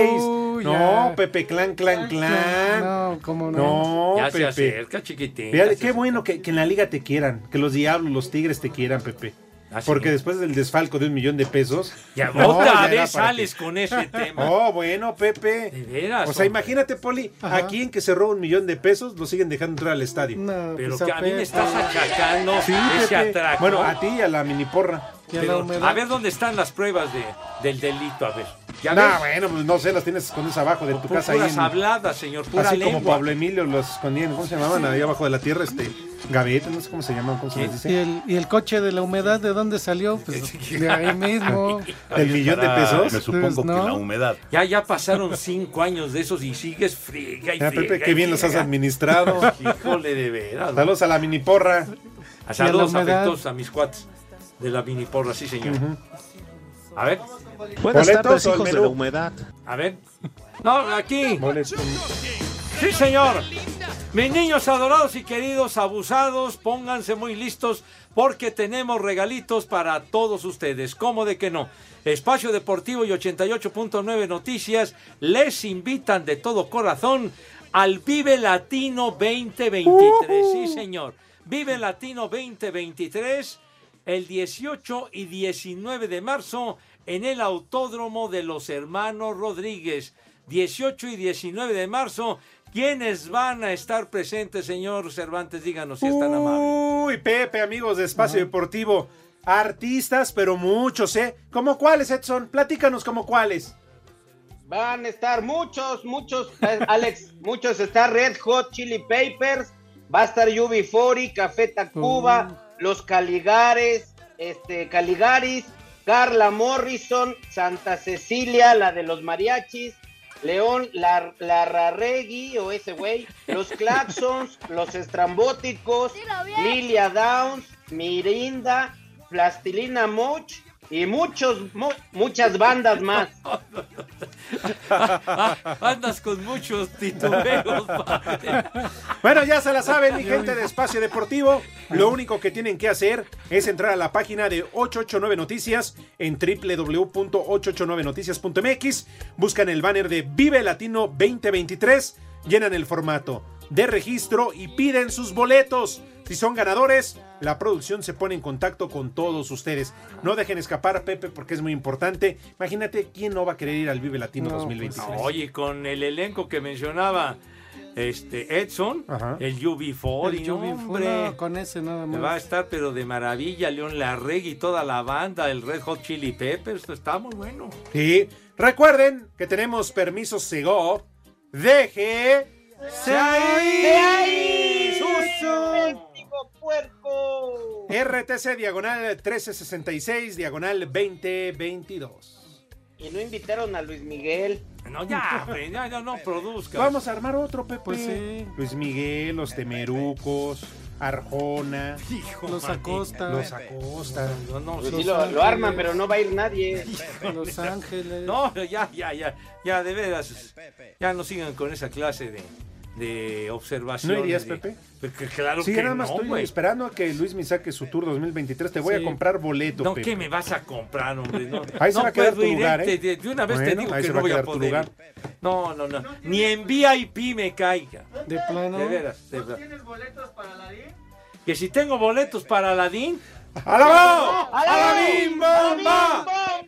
Uy, no, ya. Pepe, clan, clan, clan. No, cómo no. No, ya se Pepe. acerca, chiquitín. Fíjate, ya se qué bueno que, que en la liga te quieran, que los diablos, los tigres te quieran, Pepe. ¿Ah, sí? Porque después del desfalco de un millón de pesos. Ya, no, otra ya vez sales que- con ese tema. Oh, bueno, Pepe. De veras. O sea, hombre. imagínate, Poli, Ajá. aquí en que se roba un millón de pesos, lo siguen dejando entrar al estadio. No, Pero pues que a mí me estás achacando Sí, ese Pepe. atraco. Bueno, a ti y a la mini porra. Y a Pero, ver dónde están las pruebas de, del delito, a ver. Ya No, ves, bueno, pues no sé, las tienes escondidas abajo de tu casa ahí. puras en- habladas, señor, pura así lengua. como Pablo Emilio los escondían, ¿cómo se llamaban? Ahí abajo de la tierra, este, gavetas, no sé cómo se llaman, ¿cómo se les ¿Y dice? el, ¿Y el coche de la humedad de dónde salió? Pues de ahí mismo. Del millón de pesos. Me supongo Pues, que la humedad. Ya, ya pasaron cinco años de esos y sigues friega y friega Pepe, qué y bien los has administrado. Híjole, de veras. Saludos a la mini porra. A Saludos Y afectuosos a mis cuates de la mini porra, sí, señor. A ver, Buenas tardes, hijos de la humedad. a ver. No, aquí. Boletos. Sí, señor. Mis niños adorados y queridos, abusados, pónganse muy listos porque tenemos regalitos para todos ustedes. ¿Cómo de que no? Espacio Deportivo y 88.9 Noticias les invitan de todo corazón al Vive Latino 2023. Sí, señor. Vive Latino 2023 el 18 y 19 de marzo en el Autódromo de los Hermanos Rodríguez. 18 y 19 de marzo. ¿Quiénes van a estar presentes, señor Cervantes? Díganos si están amables. Uy, Pepe, amigos de Espacio Deportivo. Artistas, pero muchos, ¿eh? ¿Cómo cuáles, Edson? Platícanos como cuáles. Van a estar muchos, muchos, Alex, muchos. Está Red Hot Chili Papers, va a estar UB40, Café Tacuba, Los Caligares, este, Caligaris, Carla Morrison, Santa Cecilia, la de los mariachis, León la, Larraregui o ese güey, los Claxons, los Estrambóticos, Lilia Downs, Mirinda, Plastilina Moch y muchos, mu- muchas bandas más. Andas con muchos titubeos, padre. Bueno, ya se la saben, mi gente de Espacio Deportivo. Lo único que tienen que hacer es entrar a la página de 889 Noticias en www.889noticias.mx. Buscan el banner de Vive Latino 2023, llenan el formato de registro y piden sus boletos. Si son ganadores, la producción se pone en contacto con todos ustedes. No dejen escapar, Pepe, porque es muy importante. Imagínate quién no va a querer ir al Vive Latino No, 2023. pues, oye, con el elenco que mencionaba este Edson, el UB40, El UB40, hombre. no, con ese nada más. Va a estar, pero de maravilla, León Larregui, toda la banda, el Red Hot Chili Peppers, está muy bueno. Sí, recuerden que tenemos permisos Segov. Deje. ¡Suso! Puerco! RTC diagonal 1366 diagonal 2022. Y no invitaron a Luis Miguel. No, ya, ya, ya no produzca. Vamos a armar otro, Pepe. Pues sí. Luis Miguel, los Temerucos, Arjona, Los Acosta. los Acosta. No, no, Pues Los sí, lo, arman, pero no va a ir nadie. Los Ángeles. No, ya, ya, ya, ya, de veras, ya no sigan con esa clase de, de observación. ¿No irías, Pepe? claro Sí, que nada más no, estoy güey. esperando a que Luis me saque su tour 2023. Te voy Sí. a comprar boleto, No, Pepe. ¿qué me vas a comprar, hombre? No, Ahí se no va a quedar puedo tu ir, lugar, de- ¿eh? de, de una vez te Bueno, digo ahí que no voy a quedar tu poder. lugar. No, no, no. Ni en VIP me caiga. De plano. De veras, de veras. Que si tengo boletos para Aladín. ¡Alabín! ¡Alabín bomba!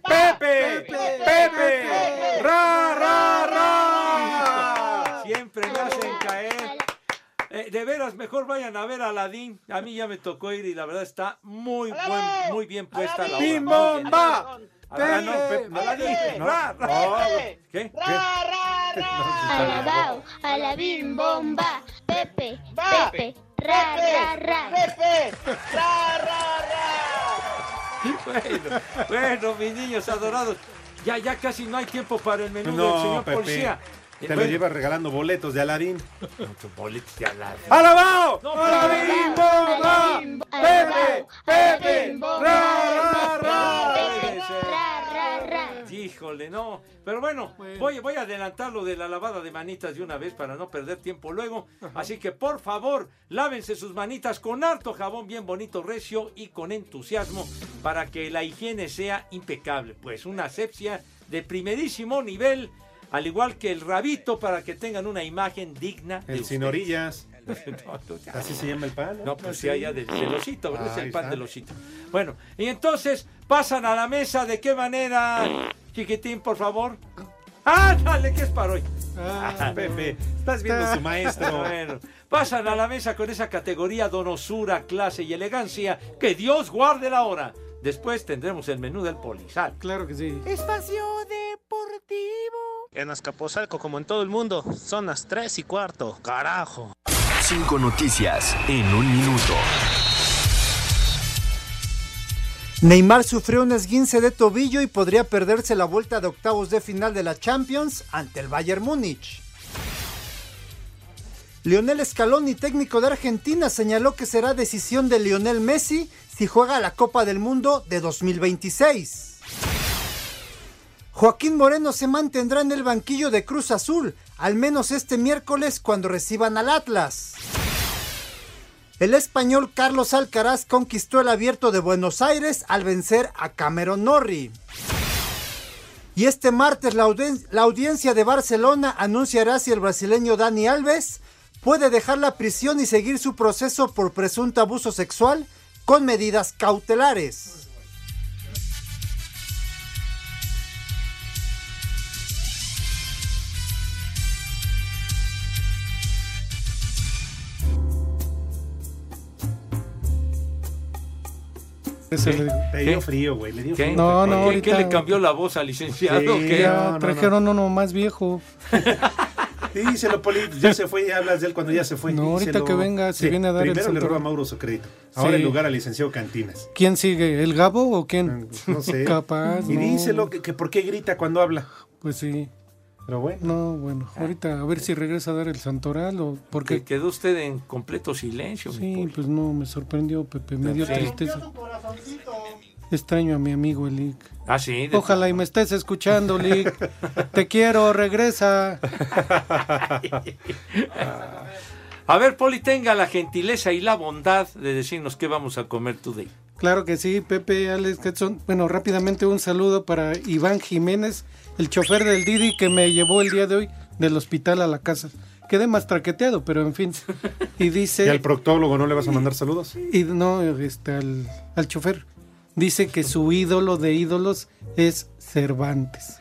¡Pepe! ¡Pepe! ¡Ra, ra, ra! Siempre me hacen caer. Eh, de veras, mejor vayan a ver a Aladín. A mí ya me tocó ir y la verdad está muy buen, muy bien puesta la obra. Ra, ra. ¿Qué? Alabao, alabim, bomba, Pepe, Va. Pepe, ra, ra, ra. Pepe, ra, ra, Bueno, bueno, mis niños adorados. Ya, ya casi no hay tiempo para el menú del señor Pepe. policía. Te Eh, lo bueno, llevas regalando boletos de Aladín. boletos de Aladín. ¡Alabao! No, ¡Alabín bomba! ¡Pepe! ¡Pepe! ¡Ra, ra, ra! Híjole, no. Pero bueno, Voy, voy a adelantar lo de la lavada de manitas de una vez para no perder tiempo luego. Así que por favor, lávense sus manitas con harto jabón bien bonito, recio y con entusiasmo para que la higiene sea impecable. Pues una asepsia de primerísimo nivel, al igual que el rabito para que tengan una imagen digna de El sin orillas. No, Así se llama el pan. no, pues Así. sí, allá del, del osito, ¿verdad? Es el pan del osito. Bueno, y entonces pasan a la mesa. ¿De qué manera, chiquitín, por favor? ¡Ah, dale, que es para hoy! Ah, Pepe, estás viendo su maestro. Bueno, pasan a la mesa con esa categoría donosura, clase y elegancia. ¡Que Dios guarde la hora! Después tendremos el menú del polizal. Claro que sí. Espacio Deportivo. En Azcapotzalco, como en todo el mundo, son las 3 y cuarto. Carajo. Cinco noticias en un minuto. Neymar sufrió un esguince de tobillo y podría perderse la vuelta de octavos de final de la Champions ante el Bayern Múnich. Lionel Scaloni, técnico de Argentina, señaló que será decisión de Lionel Messi si juega la Copa del Mundo de 2026. Joaquín Moreno se mantendrá en el banquillo de Cruz Azul al menos este miércoles cuando reciban al Atlas. El español Carlos Alcaraz conquistó el abierto de Buenos Aires al vencer a Cameron Norrie. Y este martes la, la audiencia de Barcelona anunciará si el brasileño Dani Alves puede dejar la prisión y seguir su proceso por presunto abuso sexual con medidas cautelares. Eso le. Le dio frío, güey. Le dio ¿Qué? frío. No, no, ¿Qué, ahorita- qué le cambió la voz al licenciado? Sí, ¿Qué? Ya no, no, trajeron uno más viejo. Díselo, Poli. Ya se fue y hablas de él cuando ya se fue. No, ahorita Díselo. que venga, si Sí, viene a dar el Primero le santo- roba a Mauro su crédito. Ahora Sí. en lugar al licenciado Cantinas. ¿Quién sigue? ¿El Gabo o quién? No sé. Capaz. Y no. díselo que, que por qué grita cuando habla. Pues sí. Pero bueno. No, bueno, ahorita a ver si regresa a dar el santoral o Que porque quedó usted en completo silencio. mi sí, pues no me sorprendió Pepe, me dio Sí. tristeza. Extraño a mi amigo Elic. Ah, sí. de- Ojalá y me estés escuchando, Lick. Te quiero, regresa. A ver, Poli, tenga la gentileza y la bondad de decirnos qué vamos a comer today. Claro que sí, Pepe, Alex, Getson. Bueno, rápidamente un saludo para Iván Jiménez, el chofer del Didi que me llevó el día de hoy del hospital a la casa. Quedé más traqueteado, pero en fin. Y ¿Y dice... al proctólogo no le vas a mandar saludos? Y no, este, al, al chofer. Dice que su ídolo de ídolos es Cervantes.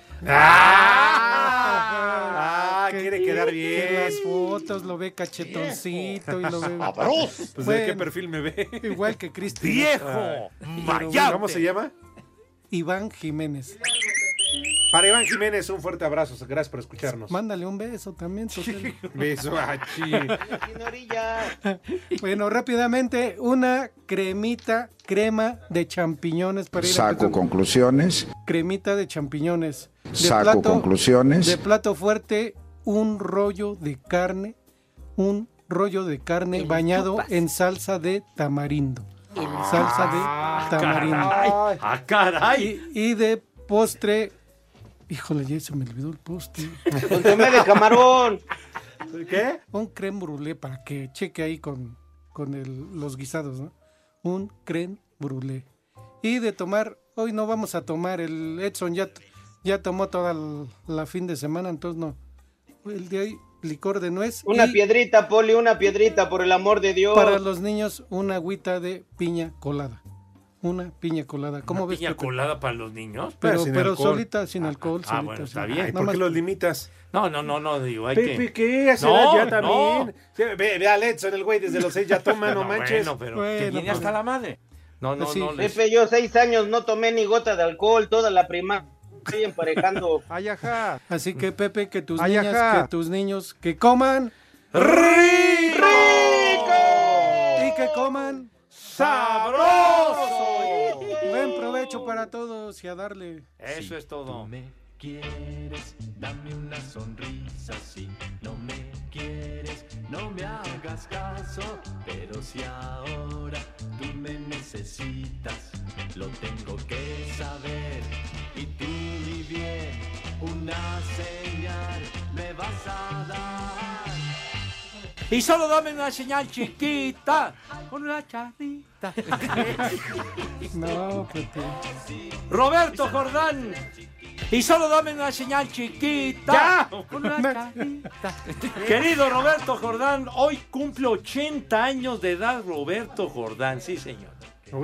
Ah, quiere quedar Que bien. las fotos lo ve cachetoncito y lo ve. Pues de qué perfil me ve. Igual que Cristian. ¡Viejo! Mayate. ¿Cómo se llama? Iván Jiménez. Para Iván Jiménez, un fuerte abrazo. Gracias por escucharnos. Mándale un beso también. Totel. Beso a chi. Bueno, rápidamente, una cremita, crema de champiñones para ir Saco conclusiones. Cremita de champiñones. De Saco conclusiones. De plato fuerte, un rollo de carne, un rollo de carne bañado en salsa de tamarindo. salsa de tamarindo. caray. Ah, caray. Y, y de postre, híjole, ya se me olvidó el postre. Consomé de camarón. ¿Qué? Un creme brûlée para que cheque ahí con, con el- los guisados, ¿no? Un creme brûlée. Y de tomar, hoy no vamos a tomar, el Edson ya, ya tomó toda el- la fin de semana, entonces no. El de hoy, licor de nuez. Una y piedrita, Poli, una piedrita, por el amor de Dios. para los niños, una agüita de piña colada. Una piña colada. ¿Cómo ¿Una ves? piña Pepe? colada para los niños? Pero, sin pero solita, sin alcohol. ah, solita, bueno, está bien. Nada ¿Por más qué los limitas? No, no, no, no, digo, hay Pepe, que... ¿qué? No, ya también. no. Ve, ve a Letson, el güey, desde los seis ya toma, no, manches. Bueno, pero que Bueno, viene pues. hasta la madre. No, no, Sí. no. les- Pepe, yo seis años no tomé ni gota de alcohol, toda la prima. Estoy emparejando. Ay, ajá. Así que Pepe, que tus Ay, niñas, ajá. que tus niños, que coman ¡Rico! y que coman ¡Sabroso! Provecho para todos y a darle. Eso es todo. quieres, dame una sonrisa. Si no me quieres, no me hagas caso. Pero si ahora tú me necesitas, lo tengo que saber. Y tú, mi bien, una señal me vas a dar. Y solo dame una señal chiquita con una charrita. No, Pepe. Roberto Jordán. Y solo dame una señal chiquita. Con una charrita. Querido Roberto Jordán, hoy cumple 80 años de edad Roberto Jordán, sí señor.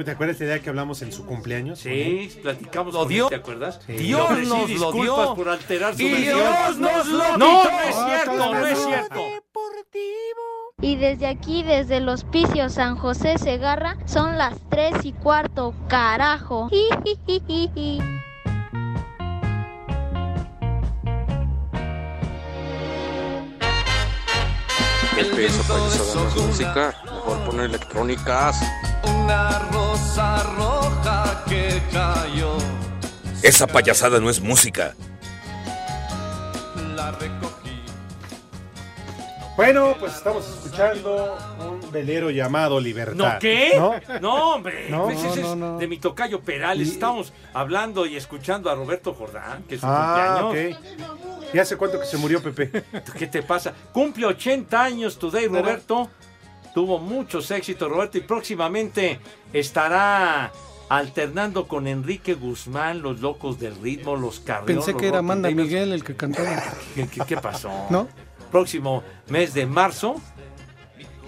¿Te acuerdas la idea que hablamos en su cumpleaños? Sí, platicamos ¿Lo con dio? él, ¿te acuerdas? Sí. Dios nos lo disculpas dio. por alterar su Y versión. Dios nos lo No, no es cierto, no es cierto. Y desde aquí, desde el hospicio San José Segarra, son las tres y cuarto, carajo. El Esa payasada no es música, mejor poner electrónicas. Una rosa roja que cayó, Esa payasada no es música. la. Bueno, pues estamos escuchando un velero llamado Libertad. ¿No qué? ¿No? No, hombre. No, Pues ese no, es no. de mi tocayo Perales. Y- Estamos hablando y escuchando a Roberto Jordán, que es su Ah, cumpleaños. ¿Y hace cuánto que se murió Pepe? ¿Qué te pasa? Cumple 80 años today, Roberto. Tuvo muchos éxitos, Roberto, y próximamente estará alternando con Enrique Guzmán, los locos del ritmo, los carriolos. Pensé que era Amanda Miguel el que cantaba. ¿Qué, qué- qué pasó? ¿No? Próximo mes de marzo,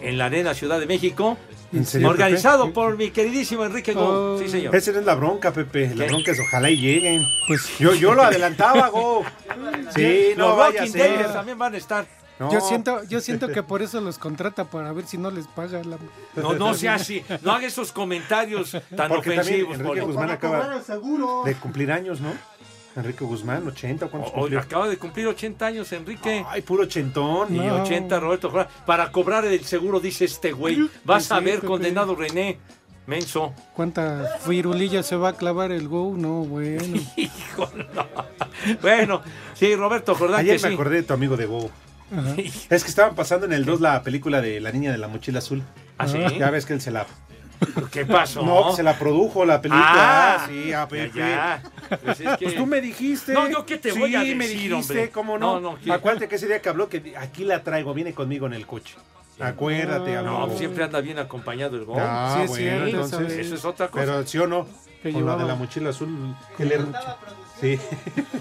en la Arena Ciudad de México, ¿En serio, organizado Pepe? por mi queridísimo Enrique Oh. Go. Sí, señor. Esa es la bronca, Pepe. La ¿Qué? bronca es ojalá y lleguen. Pues Yo, yo lo adelantaba, Go. Sí, no los vaya. Days también van a estar. No. Yo siento, yo siento que por eso los contrata para ver si no les paga la. No, no sea así. No haga esos comentarios tan Porque ofensivos. Enrique. Guzmán acaba de cumplir años, ¿no? Enrique Guzmán, 80, ¿cuántos cumplió? acaba de cumplir 80 años, Enrique. Ay, puro ochentón. Y 80, Roberto Jordán. Para cobrar el seguro, dice este güey. Vas Sí, a ver, condenado René. Menso. ¿Cuántas firulillas se va a clavar el Go? No, bueno. Hijo, no. Bueno, sí, Roberto Jordán, Ayer que me sí. acordé de tu amigo de Go. Ajá. Es que estaban pasando en el 2 la película de La Niña de la Mochila Azul. ¿Ah, sí? Ya ves que él se la... ¿Qué pasó? No, se la produjo la película. Ah, sí, a Pepe. ya, ya. Pues es que- Pues tú me dijiste. No, ¿yo qué te voy a Sí, me decir, dijiste, hombre? ¿cómo no? No, no, ¿qué? Acuérdate que ese día que habló que aquí la traigo, viene conmigo en el coche. Acuérdate, amigo. No, siempre anda bien acompañado el gol. Ah, Sí, es bueno, cierto, entonces. ¿sabes? Eso es otra cosa. Pero sí o no, Que con la de la mochila azul, que le... Sí,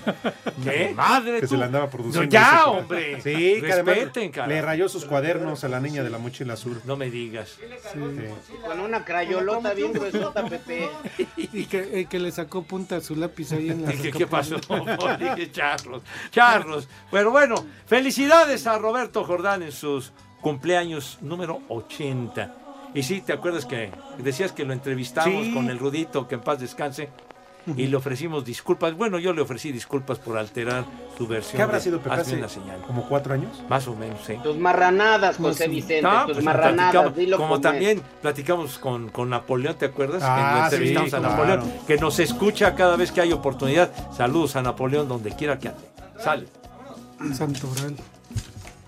¿Qué? Madre que tú. se la andaba produciendo. No, ya, Eso. hombre. Sí, que además Respeten, cara. le rayó sus cuadernos a la niña de la mochila azul. No me digas. Sí. Con una crayolota bien gruesota, Pepe. Y que, eh, que le sacó punta a su lápiz ahí en la. ¿Qué, qué pasó? Dije, Charlos, Charlos. Pero bueno, felicidades a Roberto Jordán en sus cumpleaños número 80. Y sí, ¿te acuerdas que decías que lo entrevistamos Sí. con el Rudito, que en paz descanse? Y le ofrecimos disculpas. Bueno, yo le ofrecí disculpas por alterar tu versión. ¿Qué habrá de sido? Hazme una señal. ¿Como cuatro años? Más o menos, sí. Tus marranadas, José Vicente, Ah, tus pues marranadas, dilo como también platicamos con, con Napoleón, ¿te acuerdas? que Ah, lo entrevistamos sí, a claro. Napoleón, que nos escucha cada vez que hay oportunidad. Saludos a Napoleón donde quiera que ande. Sale. Santoral.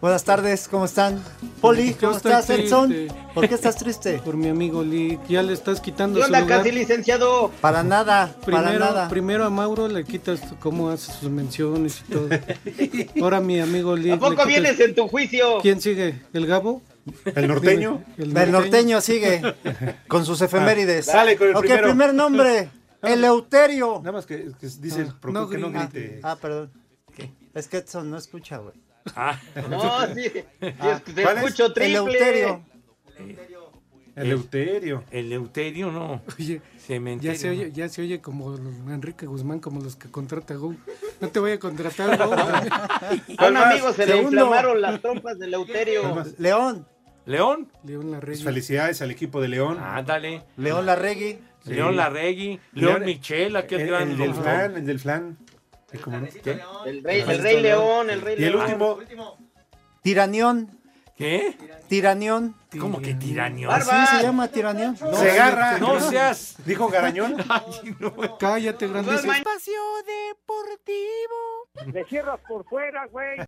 Buenas tardes, ¿cómo están? Poli, ¿cómo estás, Edson? ¿Por qué estás triste? Por mi amigo Lick. Ya le estás quitando ¿Qué su onda, lugar. casi licenciado? Para nada, para Primero, nada. primero a Mauro le quitas cómo hace sus menciones y todo. Ahora mi amigo Lick. ¿A poco quitas- vienes en tu juicio? ¿Quién sigue? ¿El Gabo? ¿El norteño? El El norteño sigue con sus efemérides. Dale con el ok, primero. primer nombre, Eleuterio. Nada más que, que dice el Ah, no que no grite. grite. Ah, perdón. Es que Edson no escucha, güey. Ah, No, sí. sí, es que te ¿cuál es? escucho triple. Eleuterio. Eleuterio. el Euterio no. Oye, Cementerio. ya se, oye, ya se oye como Enrique Guzmán, como los que contrata Go. No te voy a contratar, Go. A un amigo se le inflamaron las trompas del Euterio. León. León. León Larregui. Felicidades al equipo de León. Ándale. León Larregui. Sí. León Larregui. León León- Michel, aquel El, gran el del flan, el del flan. Sí, ¿cómo no? El rey, el rey León, el rey Y el León. último, Tiranión. ¿Qué? Tiranión. ¿Cómo que tiranión? Así se llama Tiranión. Segarra. No seas. Dijo Garañón. Ay, no. Cállate, grandísimo. De cierras por fuera, güey.